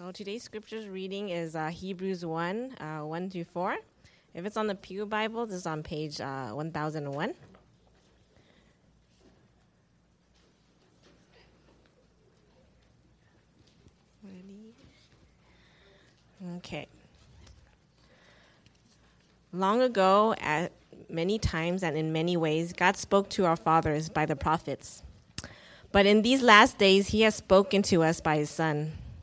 So today's scriptures reading is uh, Hebrews 1, uh, 1 through 4. If it's on the Pew Bible, this is on page uh, 1001. Ready? Okay. Long ago, at many times and in many ways, God spoke to our fathers by the prophets. But in these last days, He has spoken to us by His Son,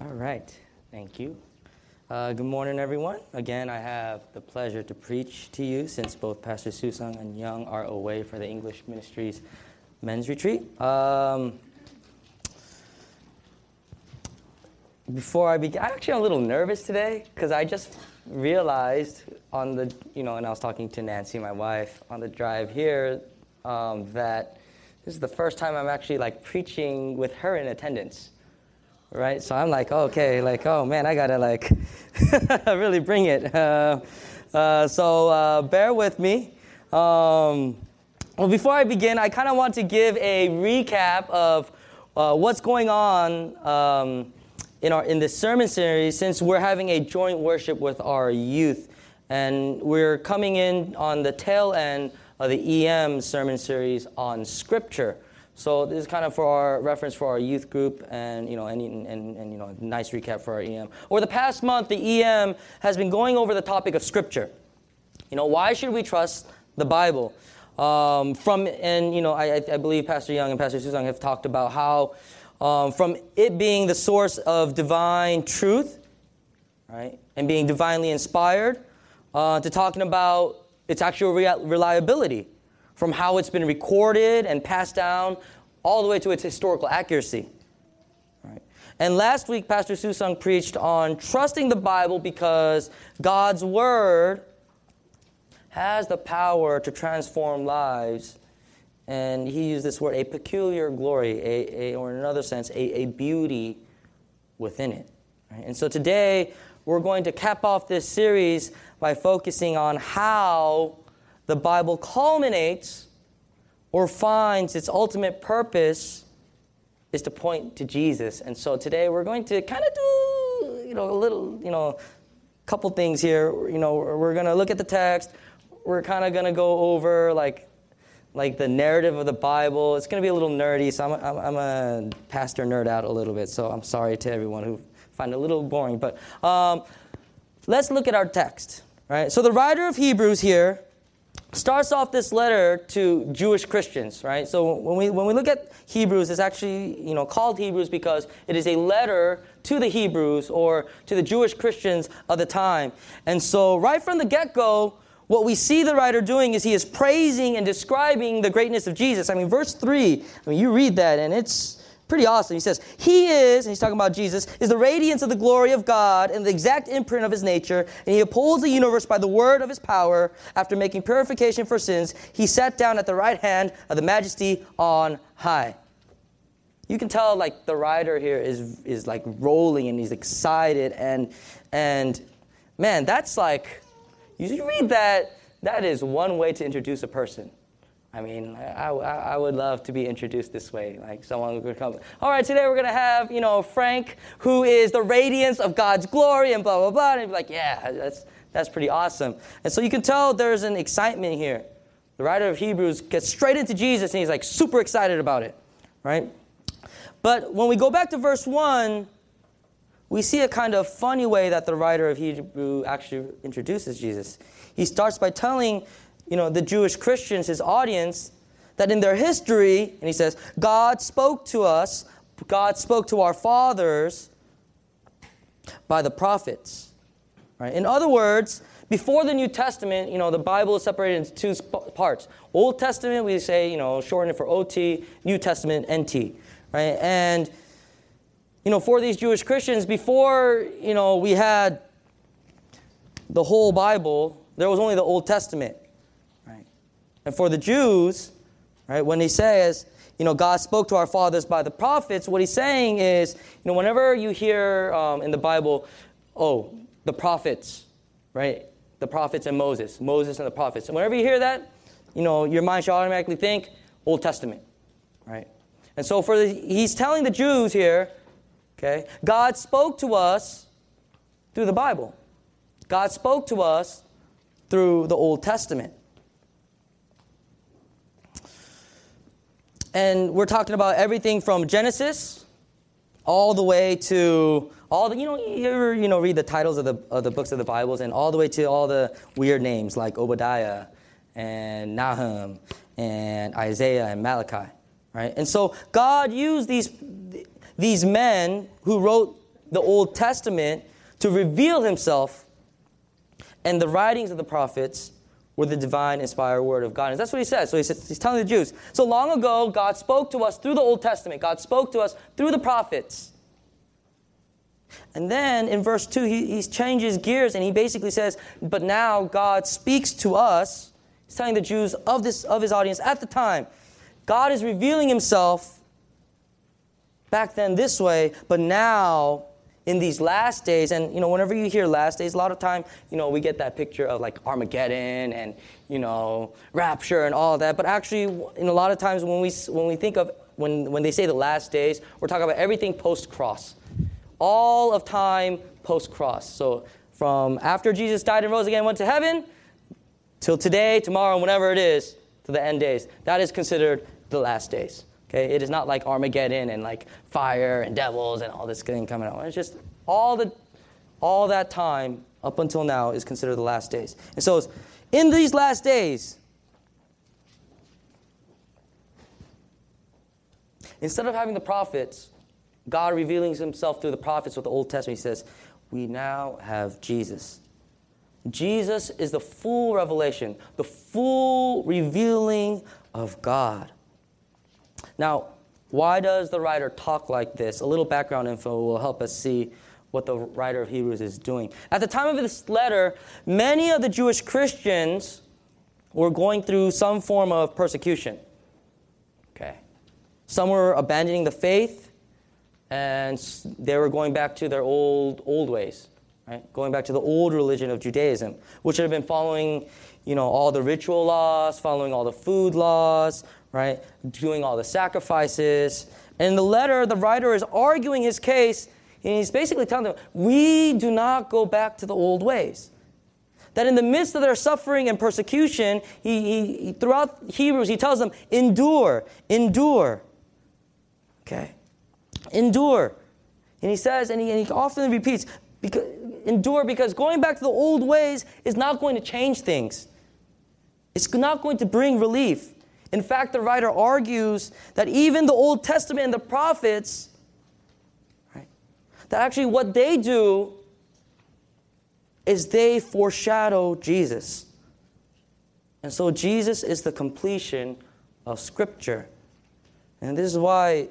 All right, thank you. Uh, good morning, everyone. Again, I have the pleasure to preach to you since both Pastor Susung and Young are away for the English Ministries men's retreat. Um, before I begin, I'm actually a little nervous today because I just realized on the, you know, and I was talking to Nancy, my wife, on the drive here, um, that this is the first time I'm actually like preaching with her in attendance, right? So I'm like, okay, like, oh man, I gotta like really bring it. Uh, uh, so uh, bear with me. Um, well, before I begin, I kind of want to give a recap of uh, what's going on. Um, in, our, in this sermon series since we're having a joint worship with our youth. And we're coming in on the tail end of the EM sermon series on Scripture. So this is kind of for our reference for our youth group, and you know, and, and, and you know, nice recap for our EM. Over the past month, the EM has been going over the topic of Scripture. You know, why should we trust the Bible? Um, from and you know, I, I believe Pastor Young and Pastor Susung have talked about how um, from it being the source of divine truth, right, and being divinely inspired, uh, to talking about its actual reliability, from how it's been recorded and passed down, all the way to its historical accuracy. Right. And last week, Pastor Susung preached on trusting the Bible because God's Word has the power to transform lives and he used this word, a peculiar glory, a, a, or in another sense, a, a beauty within it. Right? And so today, we're going to cap off this series by focusing on how the Bible culminates or finds its ultimate purpose is to point to Jesus. And so today, we're going to kind of do, you know, a little, you know, couple things here. You know, we're going to look at the text. We're kind of going to go over like like the narrative of the Bible. It's going to be a little nerdy, so I'm, I'm, a pastor nerd out a little bit. So I'm sorry to everyone who find it a little boring. But um, let's look at our text. Right. So the writer of Hebrews here starts off this letter to Jewish Christians. Right. So when we when we look at Hebrews, it's actually you know called Hebrews because it is a letter to the Hebrews or to the Jewish Christians of the time. And so right from the get go what we see the writer doing is he is praising and describing the greatness of Jesus. I mean, verse 3, I mean, you read that and it's pretty awesome. He says, He is, and he's talking about Jesus, is the radiance of the glory of God and the exact imprint of his nature, and he upholds the universe by the word of his power. After making purification for sins, he sat down at the right hand of the majesty on high. You can tell like the writer here is is like rolling and he's excited and and man, that's like you read that, that is one way to introduce a person. I mean, I, I, I, would love to be introduced this way. Like someone would come, all right, today we're going to have, you know, Frank, who is the radiance of God's glory and blah, blah, blah. And be like, yeah, that's, that's pretty awesome. And so you can tell there's an excitement here. The writer of Hebrews gets straight into Jesus and he's like super excited about it, right? But when we go back to verse 1, we see a kind of funny way that the writer of Hebrew actually introduces Jesus. He starts by telling, you know, the Jewish Christians, his audience, that in their history, and he says, God spoke to us, God spoke to our fathers by the prophets. Right? In other words, before the New Testament, you know, the Bible is separated into two sp- parts. Old Testament, we say, you know, shorten it for OT, New Testament, NT, right? And, you know, for these Jewish Christians, before, you know, we had the whole Bible, there was only the Old Testament? And for the Jews, right, when he says, you know, God spoke to our fathers by the prophets, what he's saying is, you know, whenever you hear um, in the Bible, oh, the prophets, right? The prophets and Moses, Moses and the prophets. And whenever you hear that, you know, your mind should automatically think Old Testament, right? And so for the, he's telling the Jews here, okay, God spoke to us through the Bible. God spoke to us through the Old Testament. And we're talking about everything from Genesis all the way to all the, you know, you ever, you know, read the titles of the, of the books of the Bibles and all the way to all the weird names like Obadiah and Nahum and Isaiah and Malachi, right? And so God used these, these men who wrote the Old Testament to reveal himself and the writings of the prophets were the divine inspired word of God. And that's what he says. So he says, he's telling the Jews. So long ago, God spoke to us through the Old Testament. God spoke to us through the prophets. And then in verse 2, he, he changes gears and he basically says, But now God speaks to us. He's telling the Jews of, this, of his audience at the time. God is revealing himself back then this way, but now in these last days, and you know, whenever you hear last days, a lot of time, you know, we get that picture of like Armageddon and you know, rapture and all that. But actually, in a lot of times when we when we think of when when they say the last days, we're talking about everything post cross, all of time post cross. So from after Jesus died and rose again, went to heaven, till today, tomorrow, whenever it is, to the end days. That is considered the last days. Okay, it is not like Armageddon and like fire and devils and all this thing coming out. It's just all the all that time up until now is considered the last days. And so in these last days, instead of having the prophets, God revealing himself through the prophets with the Old Testament, he says, we now have Jesus. Jesus is the full revelation, the full revealing of God. Now, why does the writer talk like this? A little background info will help us see what the writer of Hebrews is doing. At the time of this letter, many of the Jewish Christians were going through some form of persecution. Okay. Some were abandoning the faith and they were going back to their old old ways, right? Going back to the old religion of Judaism, which had been following, you know, all the ritual laws, following all the food laws, right? Doing all the sacrifices. And in the letter, the writer is arguing his case, and he's basically telling them, we do not go back to the old ways. That in the midst of their suffering and persecution, he, he, throughout Hebrews, he tells them, endure, endure. Okay? Endure. And he says, and he, and he often repeats, because, endure because going back to the old ways is not going to change things. It's not going to bring relief. In fact, the writer argues that even the Old Testament and the prophets, right, that actually what they do is they foreshadow Jesus. And so Jesus is the completion of Scripture. And this is why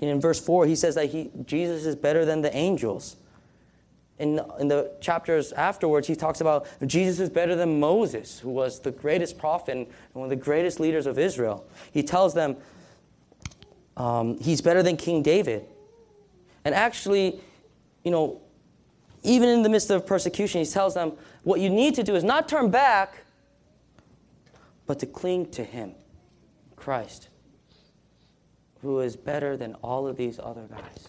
in verse 4 he says that he, Jesus is better than the angels in, in the chapters afterwards, he talks about Jesus is better than Moses, who was the greatest prophet and one of the greatest leaders of Israel. He tells them um, he's better than King David. And actually, you know, even in the midst of persecution, he tells them what you need to do is not turn back, but to cling to him, Christ, who is better than all of these other guys.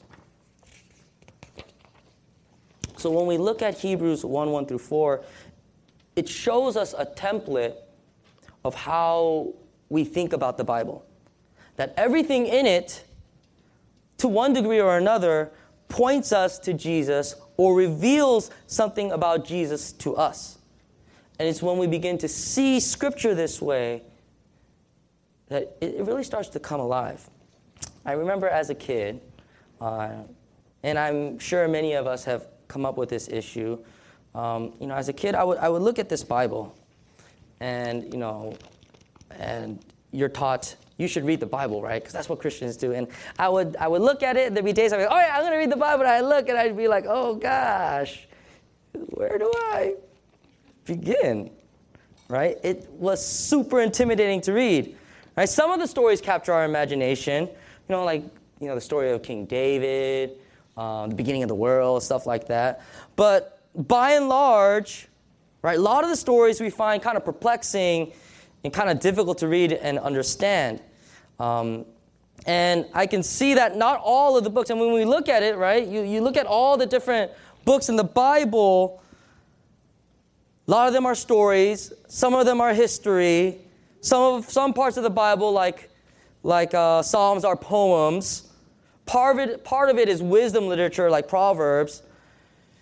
So when we look at Hebrews 1 1 through 4, it shows us a template of how we think about the Bible. That everything in it, to one degree or another, points us to Jesus or reveals something about Jesus to us. And it's when we begin to see Scripture this way that it really starts to come alive. I remember as a kid, uh, and I'm sure many of us have come up with this issue. um, you know, as a kid, I would, I would look at this Bible and, you know, and you're taught you should read the Bible, right? Because that's what Christians do. And I would, I would look at it, and there'd be days I'd be like, oh yeah, I'm to read the Bible. And I'd look and I'd be like, oh gosh, where do I begin? Right? It was super intimidating to read. Right? Some of the stories capture our imagination. You know, like you know the story of King David, um, the beginning of the world, stuff like that. But by and large, right, a lot of the stories we find kind of perplexing and kind of difficult to read and understand. Um, and I can see that not all of the books, and when we look at it, right, you, you look at all the different books in the Bible, a lot of them are stories, some of them are history, some, of, some parts of the Bible, like, like uh, Psalms, are poems. Part of, it, part of it is wisdom literature, like Proverbs.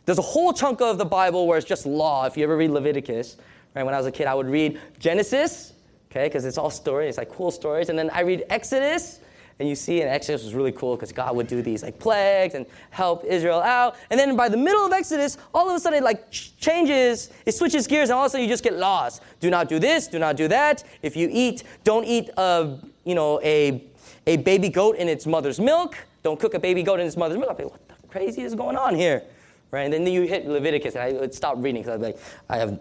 There's a whole chunk of the Bible where it's just law. If you ever read Leviticus, right? When I was a kid, I would read Genesis, okay, because it's all stories, it's like cool stories. And then I read Exodus, and you see in Exodus was really cool because God would do these like plagues and help Israel out. And then by the middle of Exodus, all of a sudden it like changes, it switches gears, and all of a sudden you just get lost. Do not do this, do not do that. If you eat, don't eat a, you know, a, a baby goat in its mother's milk. Don't cook a baby goat in its mother's milk. I'd be like, what the crazy is going on here? Right? And then you hit Leviticus, and I would stop reading because I'd be like, I have,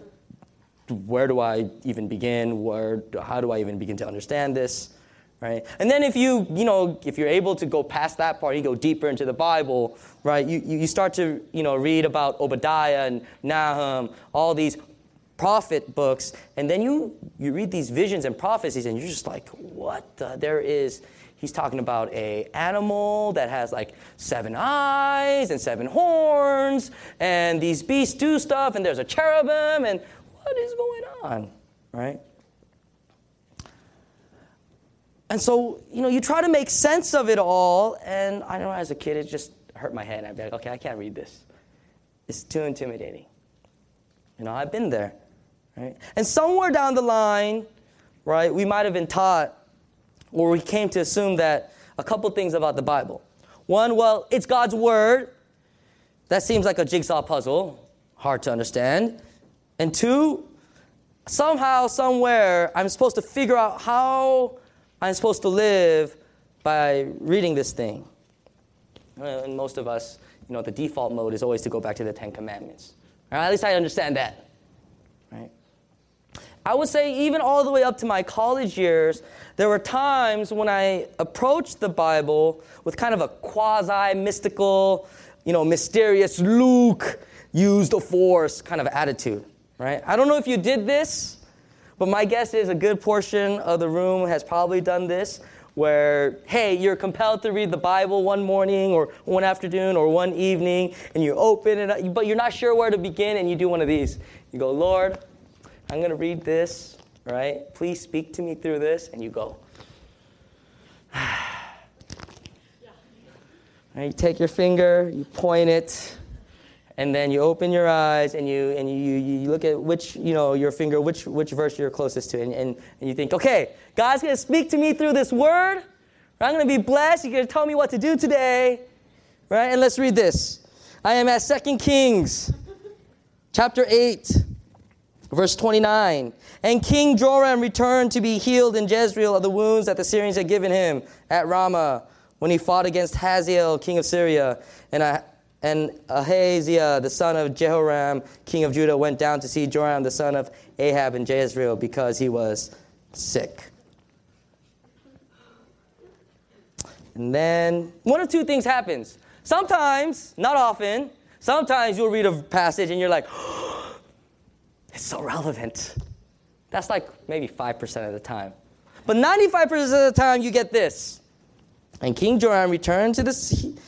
where do I even begin? Where, how do I even begin to understand this? right? And then if you, you know, if you're able to go past that part, you go deeper into the Bible, right? You, you start to, you know, read about Obadiah and Nahum, all these prophet books, and then you, you read these visions and prophecies, and you're just like, what the? There is, he's talking about a animal that has like seven eyes and seven horns, and these beasts do stuff, and there's a cherubim, and what is going on, right? And so, you know, you try to make sense of it all, and I know as a kid it just hurt my head. I'd be like, okay, I can't read this. It's too intimidating. You know, I've been there, right? And somewhere down the line, right, we might have been taught, or we came to assume that a couple things about the Bible. One, well, it's God's word. That seems like a jigsaw puzzle, hard to understand. And two, somehow, somewhere, I'm supposed to figure out how I'm supposed to live by reading this thing. Uh, and most of us, you know, the default mode is always to go back to the Ten Commandments. At least I understand that. I would say, even all the way up to my college years, there were times when I approached the Bible with kind of a quasi mystical, you know, mysterious Luke used the force kind of attitude. Right? I don't know if you did this. But my guess is a good portion of the room has probably done this where, hey, you're compelled to read the Bible one morning or one afternoon or one evening, and you open it up, but you're not sure where to begin, and you do one of these. You go, Lord, I'm going to read this, right? Please speak to me through this, and you go. You take your finger, you point it, and then you open your eyes and you and you, you look at which you know your finger which which verse you're closest to and, and, and you think okay god's going to speak to me through this word i'm going to be blessed you're going to tell me what to do today right and let's read this i am at Second kings chapter 8 verse 29 and king joram returned to be healed in jezreel of the wounds that the syrians had given him at ramah when he fought against hazael king of syria and I, and Ahaziah, the son of Jehoram, king of Judah, went down to see Joram, the son of Ahab, in Jezreel because he was sick. And then one of two things happens. Sometimes, not often, sometimes you'll read a passage and you're like, it's so relevant. That's like maybe 5% of the time. But 95% of the time, you get this. And King Joram returned to the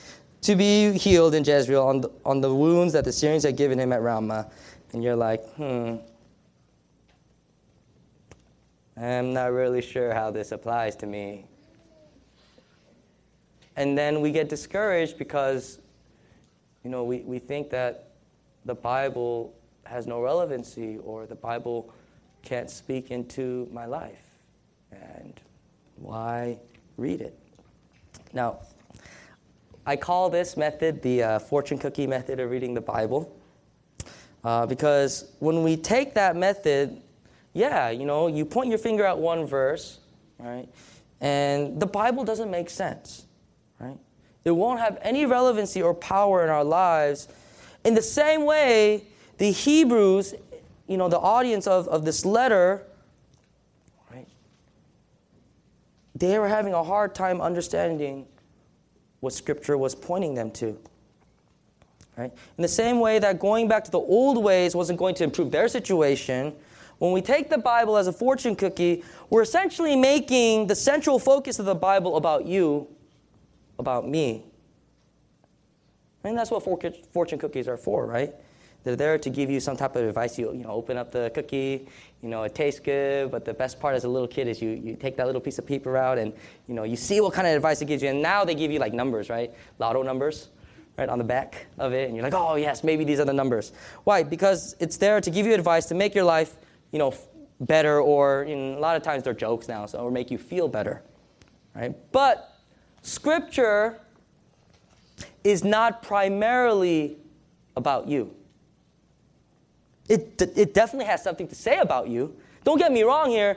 to be healed in Jezreel on the, on the wounds that the Syrians had given him at Ramah. And you're like, hmm, I'm not really sure how this applies to me. And then we get discouraged because, you know, we, we think that the Bible has no relevancy or the Bible can't speak into my life. And why read it? Now, I call this method the uh, fortune cookie method of reading the Bible. Uh, because when we take that method, yeah, you know, you point your finger at one verse, right? And the Bible doesn't make sense, right? It won't have any relevancy or power in our lives. In the same way, the Hebrews, you know, the audience of, of this letter, right? They were having a hard time understanding what Scripture was pointing them to. Right? In the same way that going back to the old ways wasn't going to improve their situation, when we take the Bible as a fortune cookie, we're essentially making the central focus of the Bible about you, about me. I mean, that's what fortune cookies are for, right? They're there to give you some type of advice. You, you know, open up the cookie, you know, it tastes good, but the best part as a little kid is you, you take that little piece of paper out and, you know, you see what kind of advice it gives you. And now they give you like numbers, right? Lotto numbers right on the back of it and you're like oh yes maybe these are the numbers why because it's there to give you advice to make your life you know better or you know, a lot of times they're jokes now so or make you feel better right but scripture is not primarily about you it, it definitely has something to say about you don't get me wrong here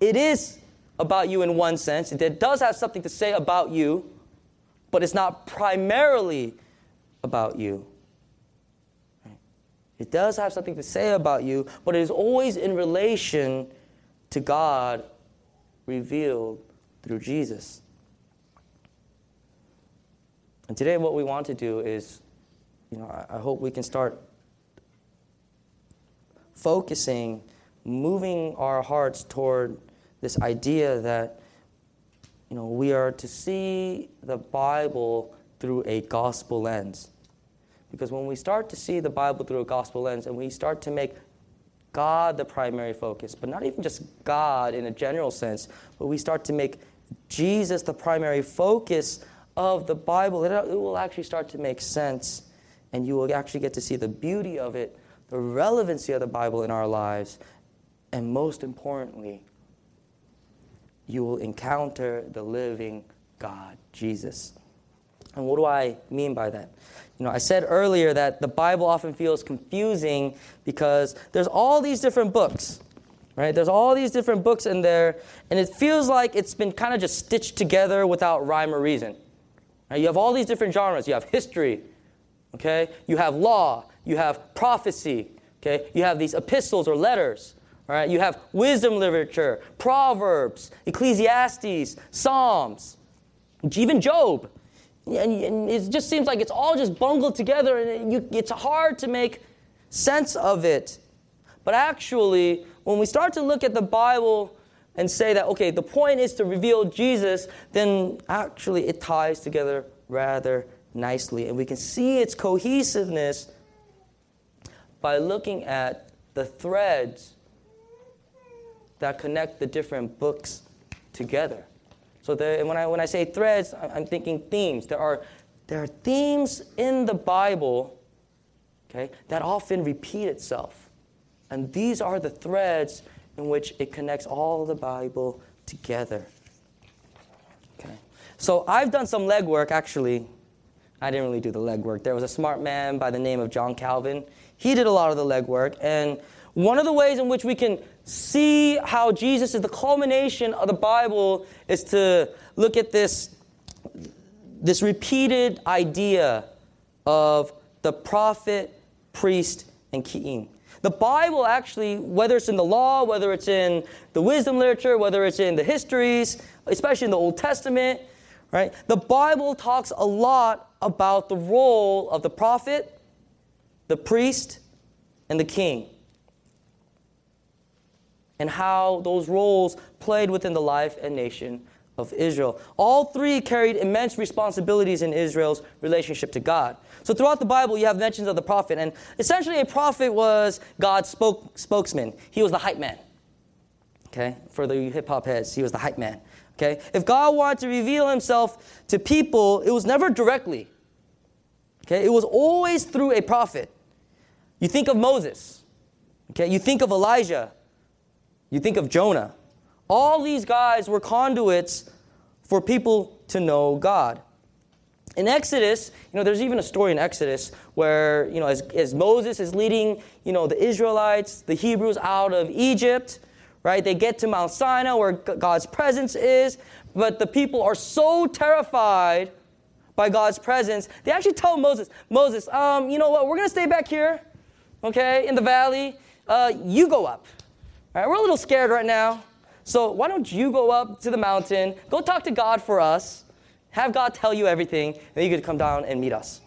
it is about you in one sense it does have something to say about you but it's not primarily about you. It does have something to say about you, but it is always in relation to God revealed through Jesus. And today, what we want to do is, you know, I hope we can start focusing, moving our hearts toward this idea that you know, we are to see the Bible through a gospel lens. Because when we start to see the Bible through a gospel lens and we start to make God the primary focus, but not even just God in a general sense, but we start to make Jesus the primary focus of the Bible, it, will actually start to make sense and you will actually get to see the beauty of it, the relevancy of the Bible in our lives, and most importantly, you will encounter the living God, Jesus. And what do I mean by that? You know, I said earlier that the Bible often feels confusing because there's all these different books, right? There's all these different books in there, and it feels like it's been kind of just stitched together without rhyme or reason. Right? You have all these different genres. You have history, okay? You have law. You have prophecy, okay? You have these epistles or letters. All right, you have wisdom literature, Proverbs, Ecclesiastes, Psalms, even Job. And, it just seems like it's all just bungled together and you, it's hard to make sense of it. But actually, when we start to look at the Bible and say that, okay, the point is to reveal Jesus, then actually it ties together rather nicely. And we can see its cohesiveness by looking at the threads that connect the different books together. So when, I, when I say threads, I'm thinking themes. There are, there are themes in the Bible okay, that often repeat itself. And these are the threads in which it connects all the Bible together. Okay. So I've done some legwork, actually. I didn't really do the legwork. There was a smart man by the name of John Calvin. He did a lot of the legwork. And one of the ways in which we can see how Jesus is the culmination of the Bible is to look at this, this repeated idea of the prophet, priest, and king. The Bible actually, whether it's in the law, whether it's in the wisdom literature, whether it's in the histories, especially in the Old Testament, right? The Bible talks a lot about the role of the prophet, the priest, and the king and how those roles played within the life and nation of Israel. All three carried immense responsibilities in Israel's relationship to God. So throughout the Bible, you have mentions of the prophet, and essentially a prophet was God's spoke, spokesman. He was the hype man. Okay, for the hip hop heads, he was the hype man. Okay, if God wanted to reveal himself to people, it was never directly. Okay, it was always through a prophet. You think of Moses. Okay, you think of Elijah. You think of Jonah. All these guys were conduits for people to know God. In Exodus, you know, there's even a story in Exodus where, you know, as, as Moses is leading, you know, the Israelites, the Hebrews out of Egypt, right? They get to Mount Sinai where God's presence is, but the people are so terrified by God's presence, they actually tell Moses, Moses, um, you know what, we're going to stay back here, okay, in the valley. Uh, you go up. All right, we're a little scared right now. So why don't you go up to the mountain, go talk to God for us, have God tell you everything, and then you could come down and meet us.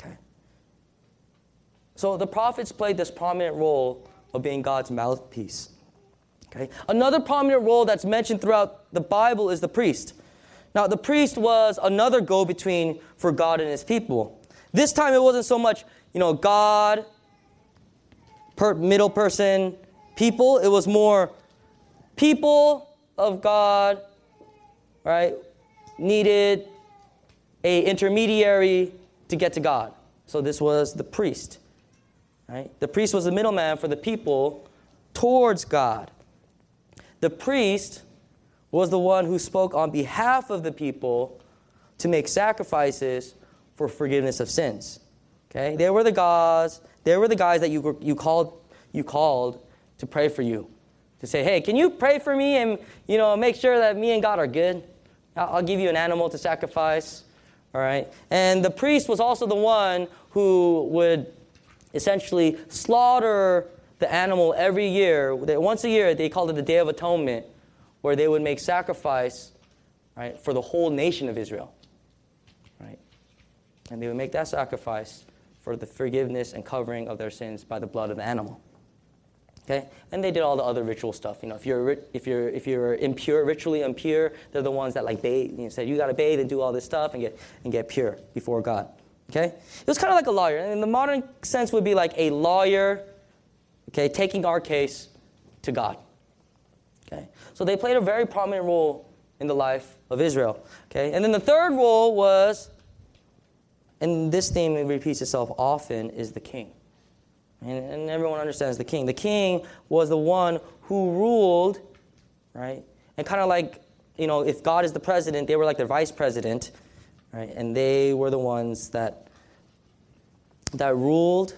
Okay. So the prophets played this prominent role of being God's mouthpiece. Okay. Another prominent role that's mentioned throughout the Bible is the priest. Now, the priest was another go between for God and his people. This time it wasn't so much, you know, God, per, middle person, people. It was more people of God, right, needed a intermediary to get to God. So this was the priest. Right? The priest was the middleman for the people towards God. The priest was the one who spoke on behalf of the people to make sacrifices for forgiveness of sins. Okay? They were the guys, they were the guys that you, you, called, you called to pray for you. To say, hey, can you pray for me and you know make sure that me and God are good? I'll, I'll give you an animal to sacrifice. All right? And the priest was also the one who would essentially slaughter the animal every year. Once a year, they called it the Day of Atonement where they would make sacrifice right, for the whole nation of Israel. Right? And they would make that sacrifice for the forgiveness and covering of their sins by the blood of the animal. Okay? And they did all the other ritual stuff. You know, if you're if you're if you're impure, ritually impure, they're the ones that like bathe. You know, said you got to bathe and do all this stuff and get and get pure before God. Okay? It was kind of like a lawyer. And in the modern sense would be like a lawyer, okay, taking our case to God. Okay? So they played a very prominent role in the life of Israel. Okay? And then the third role was, and this theme repeats itself often, is the king. And, and everyone understands the king. The king was the one who ruled, right? And kind of like, you know, if God is the president, they were like the vice president, right? And they were the ones that that ruled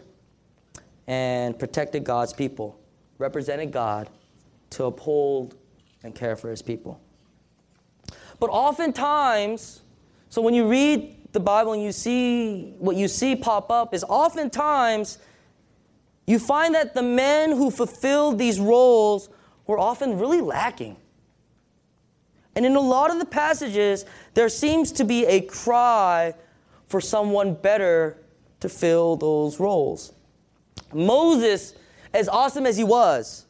and protected God's people, represented God to uphold and care for his people. But oftentimes, so when you read the Bible and you see what you see pop up, is oftentimes you find that the men who fulfilled these roles were often really lacking. And in a lot of the passages, there seems to be a cry for someone better to fill those roles. Moses, as awesome as he was,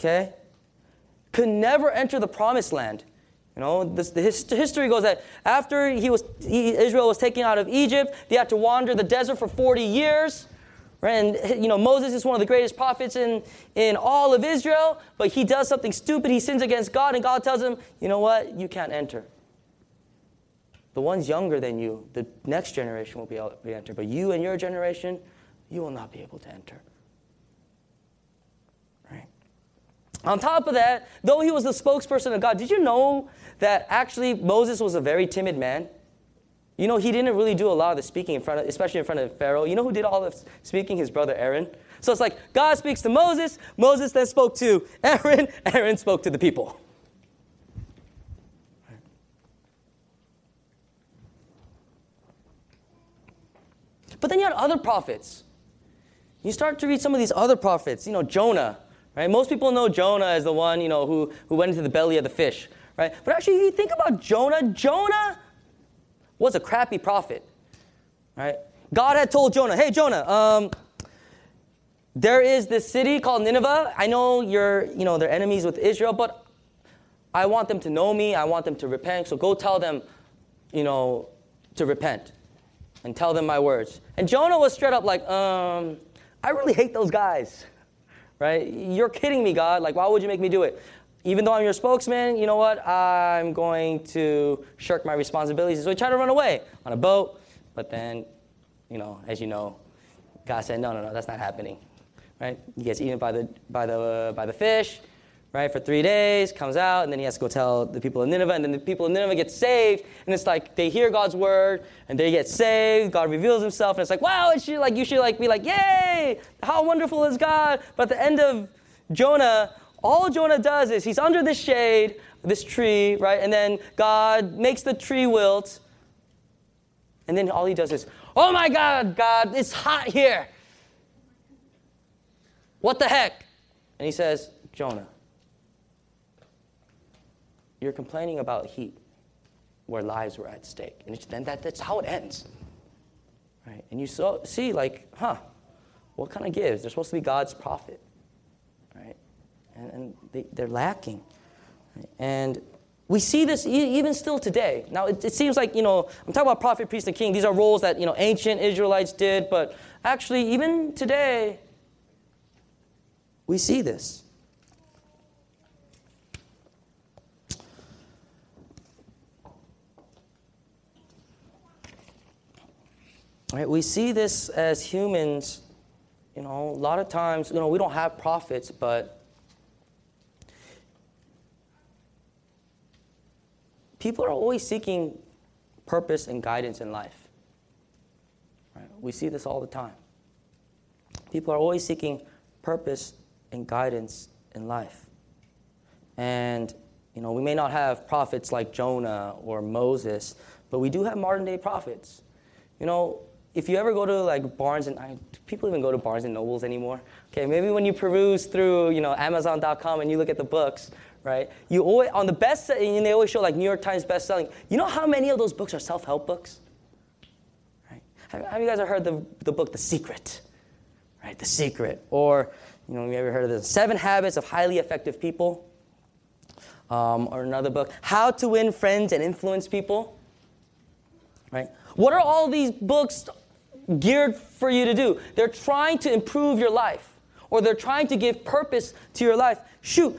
okay, could never enter the promised land. You know, this, the his, history goes that after he was, he, Israel was taken out of Egypt, they had to wander the desert for 40 years. Right? And, you know, Moses is one of the greatest prophets in, in all of Israel, but he does something stupid. He sins against God, and God tells him, you know what? You can't enter. The ones younger than you, the next generation will be able to enter, but you and your generation, you will not be able to enter. On top of that, though he was the spokesperson of God, did you know that actually Moses was a very timid man? You know, he didn't really do a lot of the speaking in front of, especially in front of Pharaoh. You know who did all the speaking? His brother Aaron. So it's like God speaks to Moses, Moses then spoke to Aaron, Aaron spoke to the people. But then you had other prophets. You start to read some of these other prophets, you know, Jonah, Right? Most people know Jonah as the one, you know, who, who went into the belly of the fish. Right? But actually, if you think about Jonah, Jonah was a crappy prophet. Right? God had told Jonah, hey, Jonah, um, there is this city called Nineveh. I know you're, you know, they're enemies with Israel, but I want them to know me. I want them to repent. So go tell them, you know, to repent and tell them my words. And Jonah was straight up like, um, I really hate those guys right? You're kidding me, God. Like, why would you make me do it? Even though I'm your spokesman, you know what? I'm going to shirk my responsibilities. So he tried to run away on a boat, but then, you know, as you know, God said, no, no, no, that's not happening, right? He gets eaten by the, by the, uh, by the fish, right, for three days, comes out, and then he has to go tell the people of Nineveh, and then the people of Nineveh get saved, and it's like they hear God's word, and they get saved, God reveals himself, and it's like, wow, it should like you should like be like, yay, how wonderful is God? But at the end of Jonah, all Jonah does is he's under this shade, this tree, right? And then God makes the tree wilt, and then all he does is, oh my God, God, it's hot here. What the heck? And he says, Jonah, you're complaining about heat where lives were at stake. And then that, that's how it ends. Right? And you so, see, like, huh, what kind of gives? They're supposed to be God's prophet. Right? And, and they, they're lacking. Right? And we see this even still today. Now, it, it, seems like, you know, I'm talking about prophet, priest, and king. These are roles that, you know, ancient Israelites did, but actually, even today, we see this. Right? We see this as humans, you know, a lot of times, you know, we don't have prophets, but people are always seeking purpose and guidance in life. Right? We see this all the time. People are always seeking purpose and guidance in life. And, you know, we may not have prophets like Jonah or Moses, but we do have modern day prophets. You know, if you ever go to like Barnes and I, people even go to Barnes and Nobles anymore. Okay, maybe when you peruse through you know Amazon.com and you look at the books, right? You always on the best and they always show like New York Times best-selling. You know how many of those books are self-help books? Right? Have, have you guys ever heard the the book The Secret? Right, The Secret, or you know, have you ever heard of the Seven Habits of Highly Effective People? Um, or another book, How to Win Friends and Influence People. Right? What are all these books geared for you to do. They're trying to improve your life or they're trying to give purpose to your life. Shoot,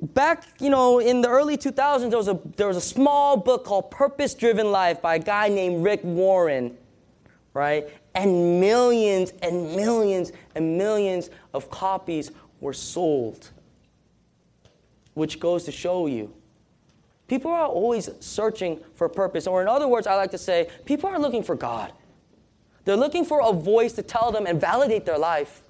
back, you know, in the early 2000s, there was a, there was a small book called Purpose Driven Life by a guy named Rick Warren, right? And millions and millions and millions of copies were sold, which goes to show you. People are always searching for purpose. Or, in other words, I like to say, people are looking for God. They're looking for a voice to tell them and validate their life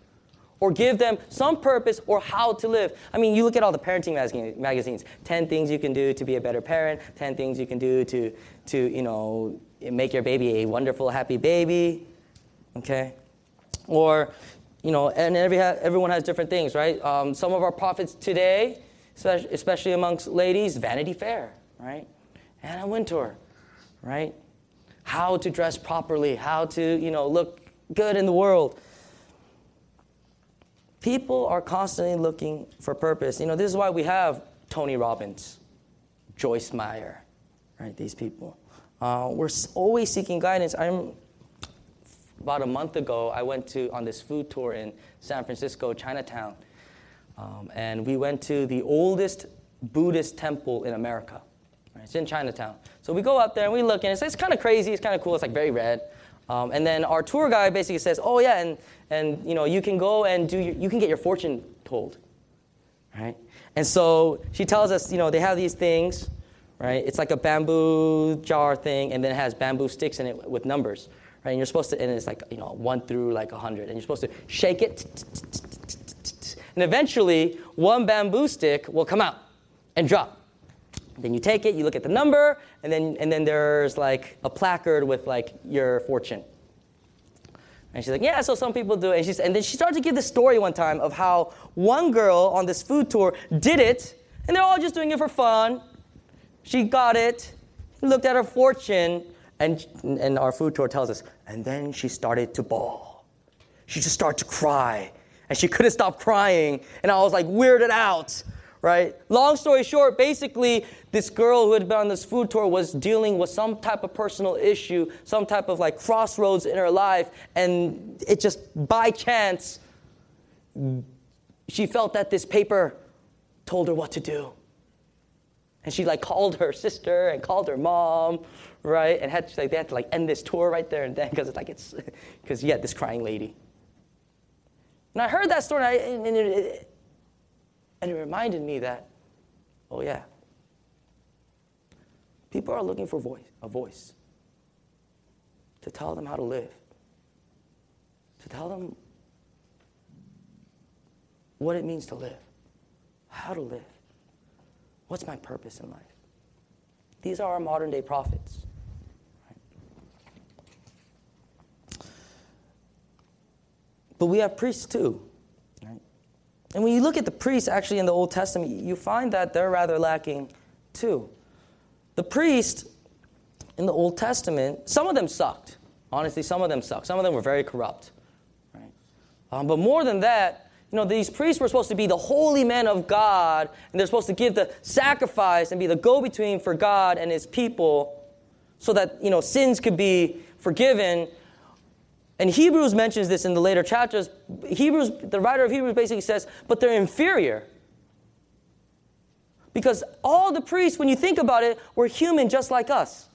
or give them some purpose or how to live. I mean, you look at all the parenting magazines 10 things you can do to be a better parent, 10 things you can do to, to you know, make your baby a wonderful, happy baby. Okay? Or, you know, and every everyone has different things, right? Um, some of our prophets today, especially amongst ladies, Vanity Fair, right? Anna Wintour, right? How to dress properly, how to, you know, look good in the world. People are constantly looking for purpose. You know, this is why we have Tony Robbins, Joyce Meyer, right? These people. Uh, we're always seeking guidance. I'm about a month ago. I went to on this food tour in San Francisco, Chinatown, um, and we went to the oldest Buddhist temple in America. It's in Chinatown. So we go up there and we look, and it's, it's kind of crazy. It's kind of cool. It's like very red. Um, and then our tour guide basically says, "Oh yeah, and and you know you can go and do your, you can get your fortune told, right?" And so she tells us, you know, they have these things, right? It's like a bamboo jar thing, and then it has bamboo sticks in it with numbers, right? And you're supposed to, and it's like you know one through like a hundred, and you're supposed to shake it, and eventually one bamboo stick will come out and drop. Then you take it, you look at the number, and then, and then there's like a placard with like your fortune. And she's like, yeah, so some people do it. And, she's, and then she started to give this story one time of how one girl on this food tour did it, and they're all just doing it for fun. She got it, looked at her fortune, and, and our food tour tells us, and then she started to bawl. She just started to cry, and she couldn't stop crying, and I was like weirded out right? Long story short, basically, this girl who had been on this food tour was dealing with some type of personal issue, some type of like crossroads in her life, and it just by chance, she felt that this paper told her what to do. And she like called her sister and called her mom, right? And had to, like they had to like end this tour right there and then because it's like it's because you had this crying lady. And I heard that story, and, I, and it, And it reminded me that, oh, yeah, people are looking for voice, a voice to tell them how to live, to tell them what it means to live, how to live, what's my purpose in life. These are our modern day prophets. But we have priests too. And when you look at the priests actually in the Old Testament, you find that they're rather lacking too. The priest in the Old Testament, some of them sucked. Honestly, some of them sucked. Some of them were very corrupt. Right? Um, but more than that, you know, these priests were supposed to be the holy men of God, and they're supposed to give the sacrifice and be the go between for God and his people so that, you know, sins could be forgiven and Hebrews mentions this in the later chapters. Hebrews, the writer of Hebrews basically says, but they're inferior. Because all the priests, when you think about it, were human just like us.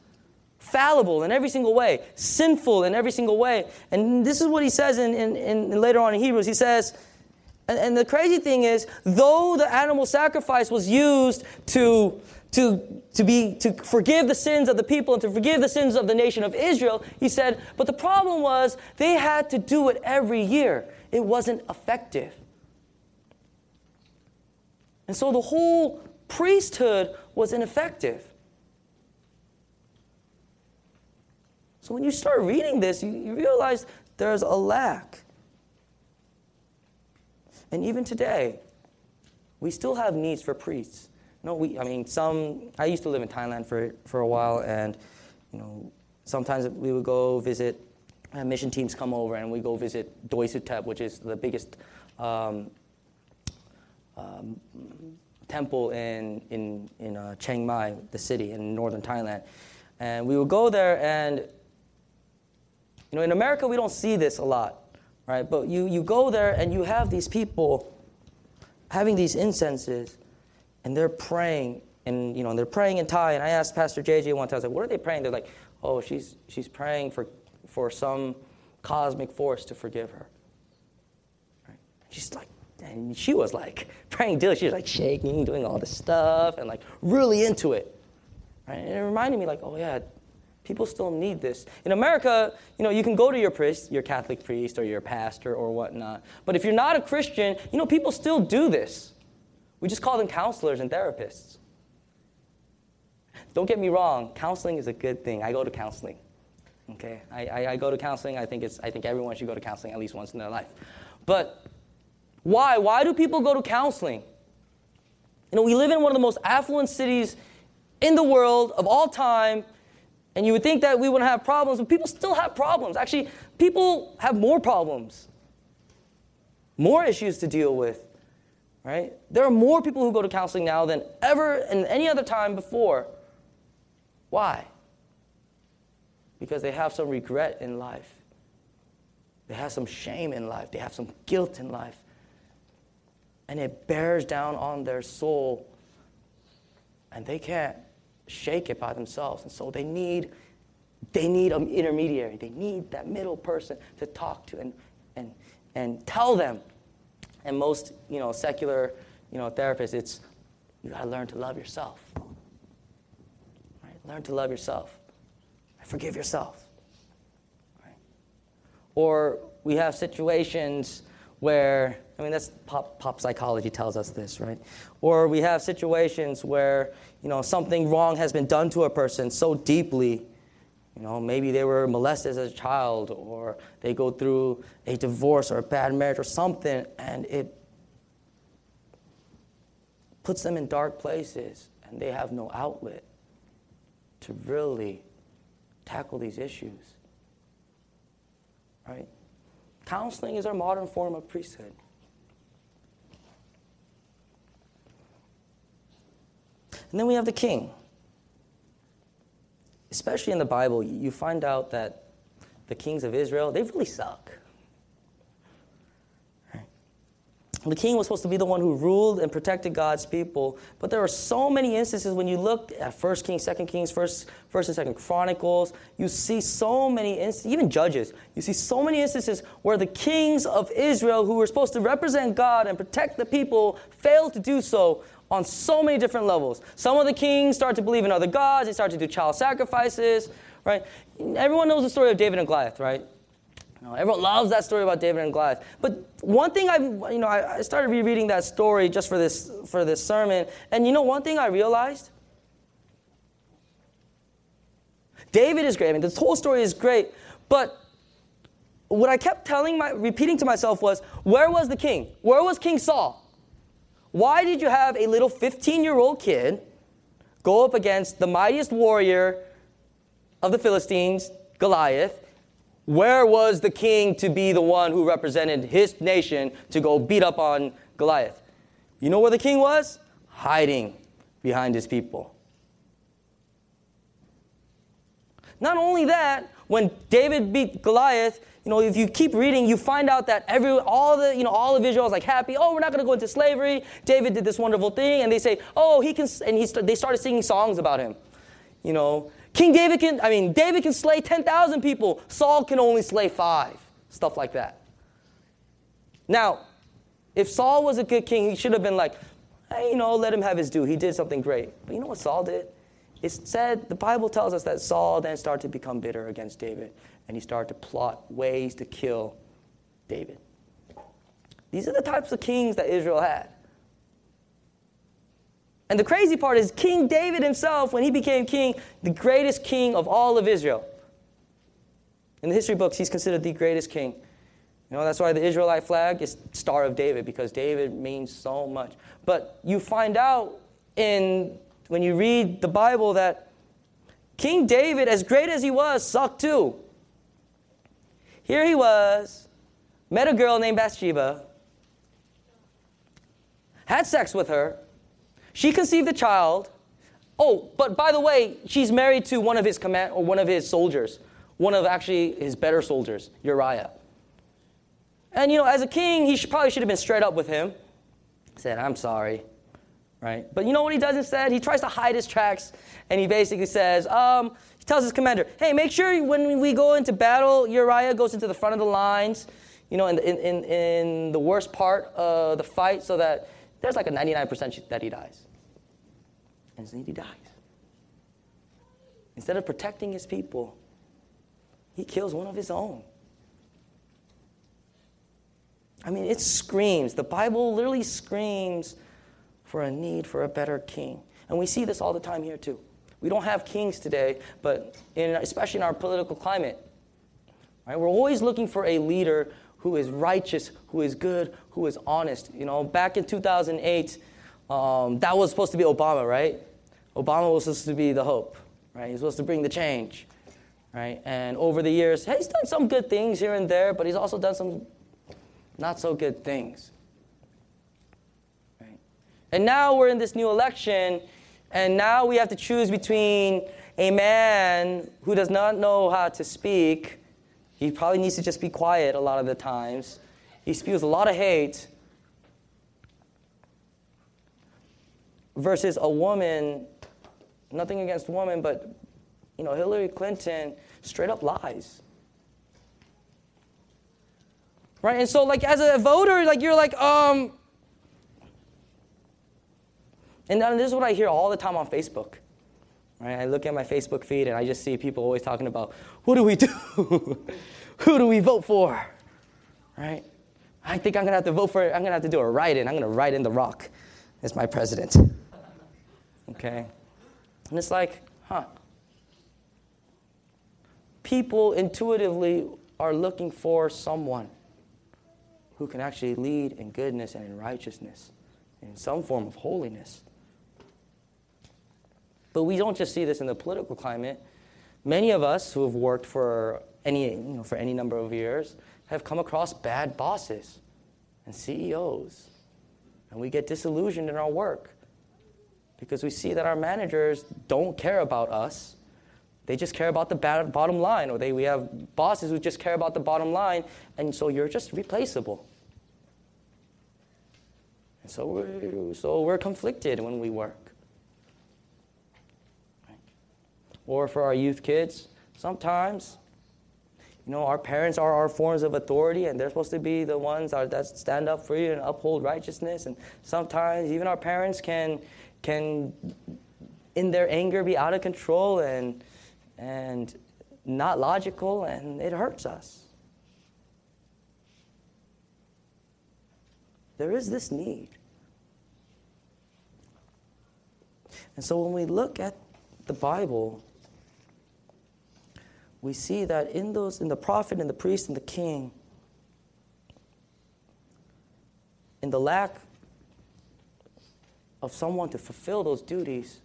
Fallible in every single way, sinful in every single way. And this is what he says in, in, in later on in Hebrews. He says, and, and the crazy thing is, though the animal sacrifice was used to to, to, be, to forgive the sins of the people and to forgive the sins of the nation of Israel, he said, but the problem was they had to do it every year. It wasn't effective. And so the whole priesthood was ineffective. So when you start reading this, you, you realize there's a lack. And even today, we still have needs for priests. No, we, I mean, some, I used to live in Thailand for, for a while, and, you know, sometimes we would go visit, uh, mission teams come over, and we go visit Doi Suthep, which is the biggest um, um, temple in, in, in uh, Chiang Mai, the city in northern Thailand. And we would go there, and, you know, in America, we don't see this a lot, right? But you, you go there, and you have these people having these incenses and they're praying, and you know, and they're praying in Thai. And I asked Pastor JJ one time, I was like, "What are they praying?" They're like, "Oh, she's she's praying for for some cosmic force to forgive her." Right? She's like, and she was like praying daily. She was like shaking, doing all this stuff, and like really into it. Right? And it reminded me, like, oh yeah, people still need this. In America, you know, you can go to your priest, your Catholic priest, or your pastor, or whatnot. But if you're not a Christian, you know, people still do this. We just call them counselors and therapists. Don't get me wrong, counseling is a good thing. I go to counseling. Okay? I, I, I, go to counseling. I think, it's, I think everyone should go to counseling at least once in their life. But why? Why do people go to counseling? You know, we live in one of the most affluent cities in the world of all time, and you would think that we wouldn't have problems, but people still have problems. Actually, people have more problems, more issues to deal with right? There are more people who go to counseling now than ever in any other time before. Why? Because they have some regret in life. They have some shame in life. They have some guilt in life. And it bears down on their soul. And they can't shake it by themselves. And so they need they need an intermediary. They need that middle person to talk to and, and, and tell them and most, you know, secular, you know, therapists, it's you got to learn to love yourself. Right? Learn to love yourself. Forgive yourself. Right? Or we have situations where, I mean, that's pop, pop psychology tells us this, right? Or we have situations where, you know, something wrong has been done to a person so deeply you know, maybe they were molested as a child, or they go through a divorce or a bad marriage or something, and it puts them in dark places, and they have no outlet to really tackle these issues. Right? Counseling is our modern form of priesthood. And then we have the king especially in the Bible, you find out that the kings of Israel, they really suck. the king was supposed to be the one who ruled and protected God's people. But there are so many instances when you look at First Kings, Second Kings, First, First and Second Chronicles, you see so many instances, even Judges, you see so many instances where the kings of Israel, who were supposed to represent God and protect the people, failed to do so on so many different levels. Some of the kings start to believe in other gods, they start to do child sacrifices, right? Everyone knows the story of David and Goliath, right? everyone loves that story about David and Goliath. But one thing I, you know, I, I started rereading that story just for this for this sermon, and you know, one thing I realized. David is great. I mean, this whole story is great, but what I kept telling my, repeating to myself was, where was the king? Where was King Saul? Why did you have a little 15-year-old kid go up against the mightiest warrior of the Philistines, Goliath, where was the king to be the one who represented his nation to go beat up on Goliath? You know where the king was? Hiding behind his people. Not only that, when David beat Goliath, you know, if you keep reading, you find out that every all the you know all of Israel is like happy. Oh, we're not going to go into slavery. David did this wonderful thing, and they say, oh, he can, and he, they started singing songs about him. You know, King David can, I mean, David can slay 10,000 people. Saul can only slay five. Stuff like that. Now, if Saul was a good king, he should have been like, hey, you know, let him have his due. He did something great. But you know what Saul did? It said, the Bible tells us that Saul then started to become bitter against David, and he started to plot ways to kill David. These are the types of kings that Israel had. And the crazy part is, King David himself, when he became king, the greatest king of all of Israel. In the history books, he's considered the greatest king. You know, that's why the Israelite flag is Star of David, because David means so much. But you find out in when you read the Bible that King David, as great as he was, sucked too. Here he was, met a girl named Bathsheba, had sex with her, she conceived a child. Oh, but by the way, she's married to one of his command or one of his soldiers, one of actually his better soldiers, Uriah. And you know, as a king, he should, probably should have been straight up with him. Said, "I'm sorry." Right? But you know what he does instead? He tries to hide his tracks, and he basically says, um, he tells his commander, "Hey, make sure when we go into battle, Uriah goes into the front of the lines, you know, in the, in, in, in the worst part of the fight, so that there's like a 99% that he dies." and he dies. Instead of protecting his people, he kills one of his own. I mean, it screams. The Bible literally screams for a need for a better king. And we see this all the time here, too. We don't have kings today, but in, especially in our political climate, right, we're always looking for a leader who is righteous, who is good, who is honest. You know, back in 2008, um, that was supposed to be Obama, right? Obama was supposed to be the hope, right? He's supposed to bring the change, right? And over the years, he's done some good things here and there, but he's also done some not so good things. And now we're in this new election, and now we have to choose between a man who does not know how to speak. He probably needs to just be quiet a lot of the times. He spews a lot of hate. Versus a woman Nothing against women, but you know, Hillary Clinton straight up lies. Right? And so like as a voter, like you're like, um and this is what I hear all the time on Facebook. Right? I look at my Facebook feed and I just see people always talking about who do we do? who do we vote for? Right? I think I'm gonna have to vote for I'm gonna have to do a write-in. I'm gonna write in the rock as my president. Okay? And it's like, huh. People intuitively are looking for someone who can actually lead in goodness and in righteousness, in some form of holiness. But we don't just see this in the political climate. Many of us who have worked for any, you know, for any number of years have come across bad bosses and CEOs. And we get disillusioned in our work because we see that our managers don't care about us. They just care about the bottom line, or they, we have bosses who just care about the bottom line, and so you're just replaceable. And so we're, so we're conflicted when we work. Or for our youth kids, sometimes, you know, our parents are our forms of authority and they're supposed to be the ones that stand up for you and uphold righteousness. And sometimes even our parents can, can in their anger, be out of control and, and not logical, and it hurts us. There is this need. And so when we look at the Bible, we see that in those in the prophet and the priest and the king, in the lack of someone to fulfill those duties,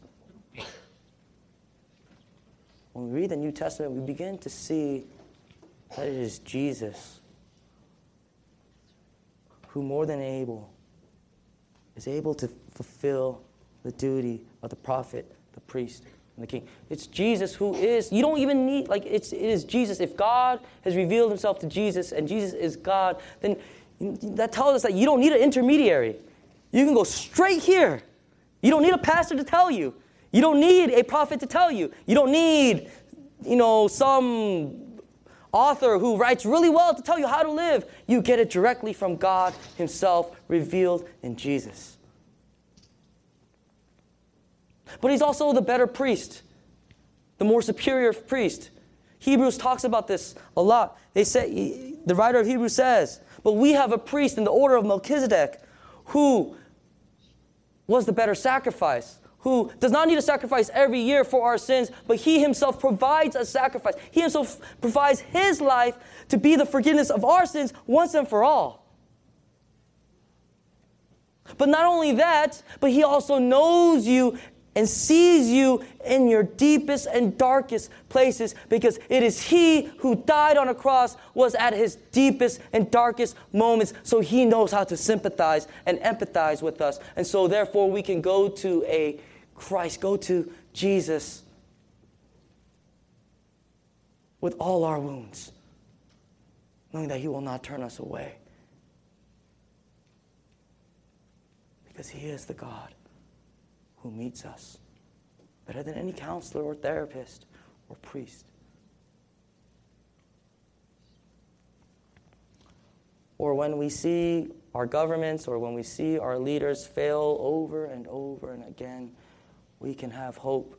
when we read the New Testament, we begin to see that it is Jesus who, more than able, is able to fulfill the duty of the prophet, the priest, and the king. It's Jesus who is, you don't even need, like, it's, it is Jesus. If God has revealed himself to Jesus and Jesus is God, then that tells us that you don't need an intermediary. You can go straight here. You don't need a pastor to tell you. You don't need a prophet to tell you. You don't need, you know, some author who writes really well to tell you how to live. You get it directly from God Himself revealed in Jesus. But He's also the better priest, the more superior priest. Hebrews talks about this a lot. They say, the writer of Hebrews says, But we have a priest in the order of Melchizedek who was the better sacrifice who does not need a sacrifice every year for our sins, but he himself provides a sacrifice. He himself provides his life to be the forgiveness of our sins once and for all. But not only that, but he also knows you and sees you in your deepest and darkest places because it is he who died on a cross was at his deepest and darkest moments so he knows how to sympathize and empathize with us and so therefore we can go to a Christ, go to Jesus with all our wounds, knowing that He will not turn us away. Because He is the God who meets us better than any counselor or therapist or priest. Or when we see our governments or when we see our leaders fail over and over and again, we can have hope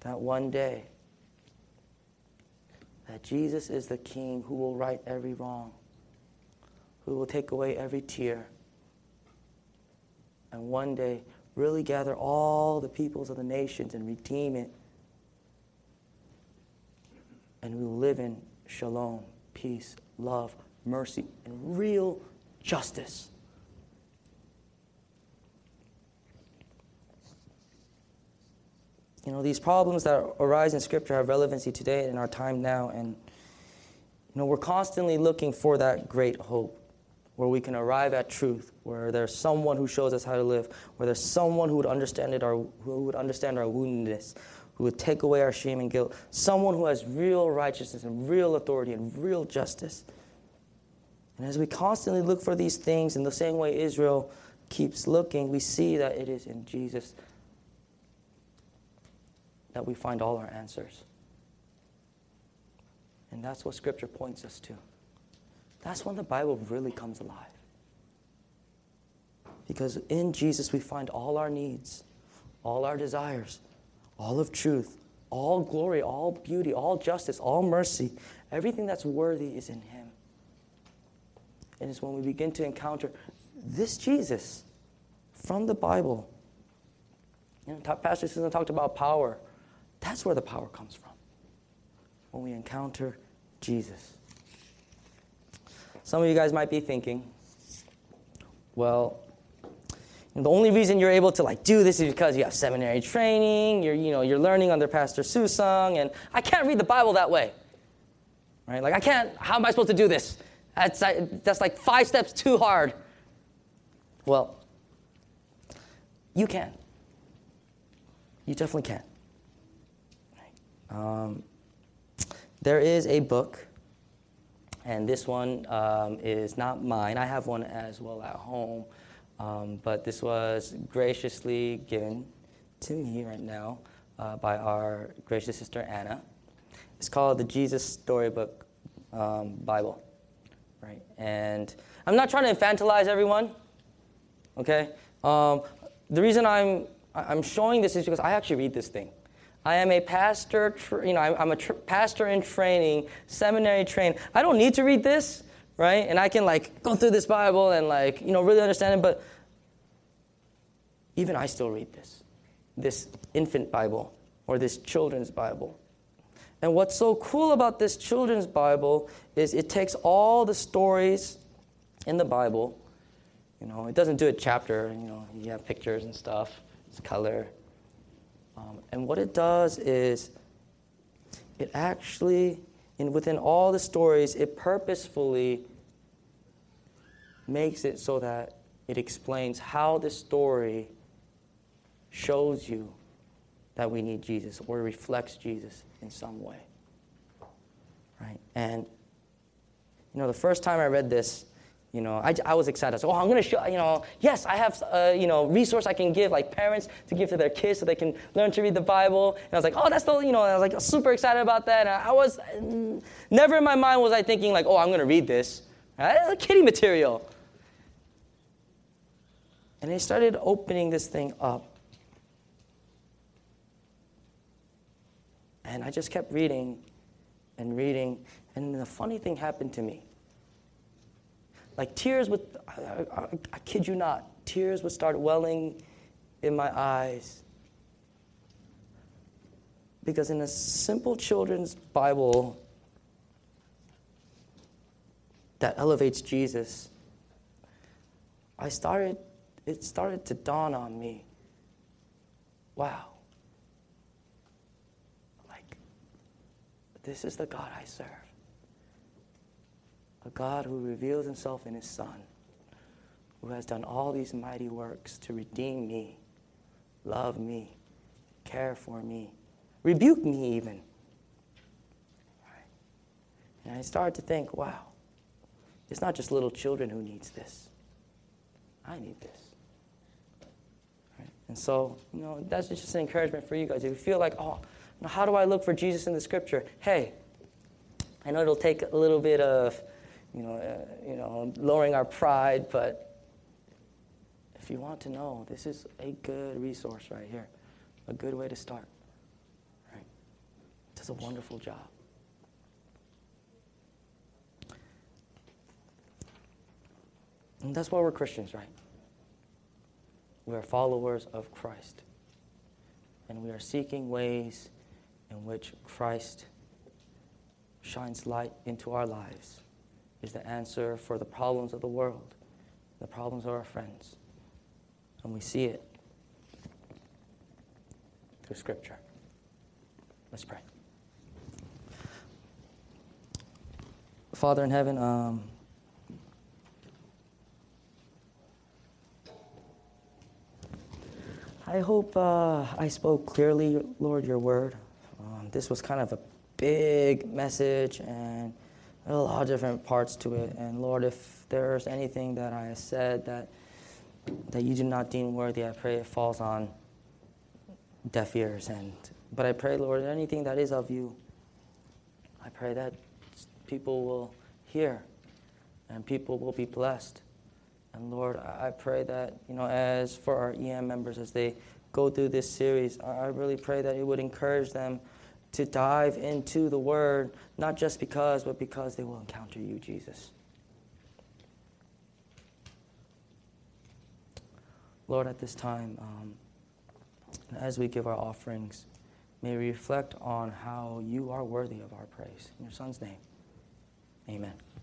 that one day that Jesus is the king who will right every wrong, who will take away every tear, and one day really gather all the peoples of the nations and redeem it. And we will live in shalom, peace, love, mercy, and real justice. you know, these problems that arise in Scripture have relevancy today in our time now. And, you know, we're constantly looking for that great hope where we can arrive at truth, where there's someone who shows us how to live, where there's someone who would understand it, our, who would understand our woundedness, who would take away our shame and guilt, someone who has real righteousness and real authority and real justice. And as we constantly look for these things in the same way Israel keeps looking, we see that it is in Jesus that we find all our answers. And that's what Scripture points us to. That's when the Bible really comes alive. Because in Jesus we find all our needs, all our desires, all of truth, all glory, all beauty, all justice, all mercy. Everything that's worthy is in Him. And it's when we begin to encounter this Jesus from the Bible. You know, Pastor Susan talked about power. That's where the power comes from. When we encounter Jesus. Some of you guys might be thinking, well, the only reason you're able to like do this is because you have seminary training, you're, you know, you're learning under Pastor Susung, and I can't read the Bible that way. Right? Like I can't, how am I supposed to do this? That's, that's like five steps too hard. Well, you can. You definitely can. Um, there is a book And this one um, is not mine. I have one as well at home. Um, but this was graciously given to me right now uh, by our gracious sister Anna. It's called the Jesus Storybook um, Bible, right? And I'm not trying to infantilize everyone, okay? Um, the reason I'm I'm showing this is because I actually read this thing. I am a pastor, you know, I'm a pastor in training, seminary trained. I don't need to read this, right? And I can like go through this Bible and like, you know, really understand it, but even I still read this, this infant Bible or this children's Bible. And what's so cool about this children's Bible is it takes all the stories in the Bible. You know, it doesn't do a chapter, you know, you have pictures and stuff, it's color. Um, and what it does is it actually, in, within all the stories, it purposefully makes it so that it explains how the story shows you that we need Jesus or reflects Jesus in some way. Right? And, you know, the first time I read this, you know, I, I was excited. So, oh, I'm going to show, you know, yes, I have, uh, you know, resource I can give, like parents to give to their kids so they can learn to read the Bible. And I was like, oh, that's the, you know, I was like super excited about that. And I was, never in my mind was I thinking like, oh, I'm going to read this. Right? A kiddie material. And they started opening this thing up. And I just kept reading and reading. And the funny thing happened to me. Like tears would, I, I, I, kid you not, tears would start welling in my eyes. Because in a simple children's Bible that elevates Jesus, I started, it started to dawn on me wow like, This is the God I serve. A God who reveals himself in his Son, who has done all these mighty works to redeem me, love me, care for me, rebuke me even. And I started to think, wow, it's not just little children who needs this. I need this. And so, you know, that's just an encouragement for you guys. If you feel like, oh, how do I look for Jesus in the scripture? Hey, I know it'll take a little bit of, you know, uh, you know, lowering our pride, but if you want to know, this is a good resource right here, a good way to start. Right? It does a wonderful job. And that's why we're Christians, right? We are followers of Christ. And we are seeking ways in which Christ shines light into our lives is the answer for the problems of the world, the problems of our friends. And we see it through Scripture. Let's pray. Father in heaven, um, I hope uh, I spoke clearly, Lord, your word this was kind of a big message and a lot of different parts to it. And Lord, if there's anything that I said that that you do not deem worthy, I pray it falls on deaf ears. And but I pray, Lord, anything that is of you, I pray that people will hear and people will be blessed. And Lord, I pray that, you know, as for our EM members, as they go through this series, I really pray that it would encourage them to dive into the Word, not just because, but because they will encounter you, Jesus. Lord, at this time, um, as we give our offerings, may we reflect on how you are worthy of our praise. In your Son's name, amen.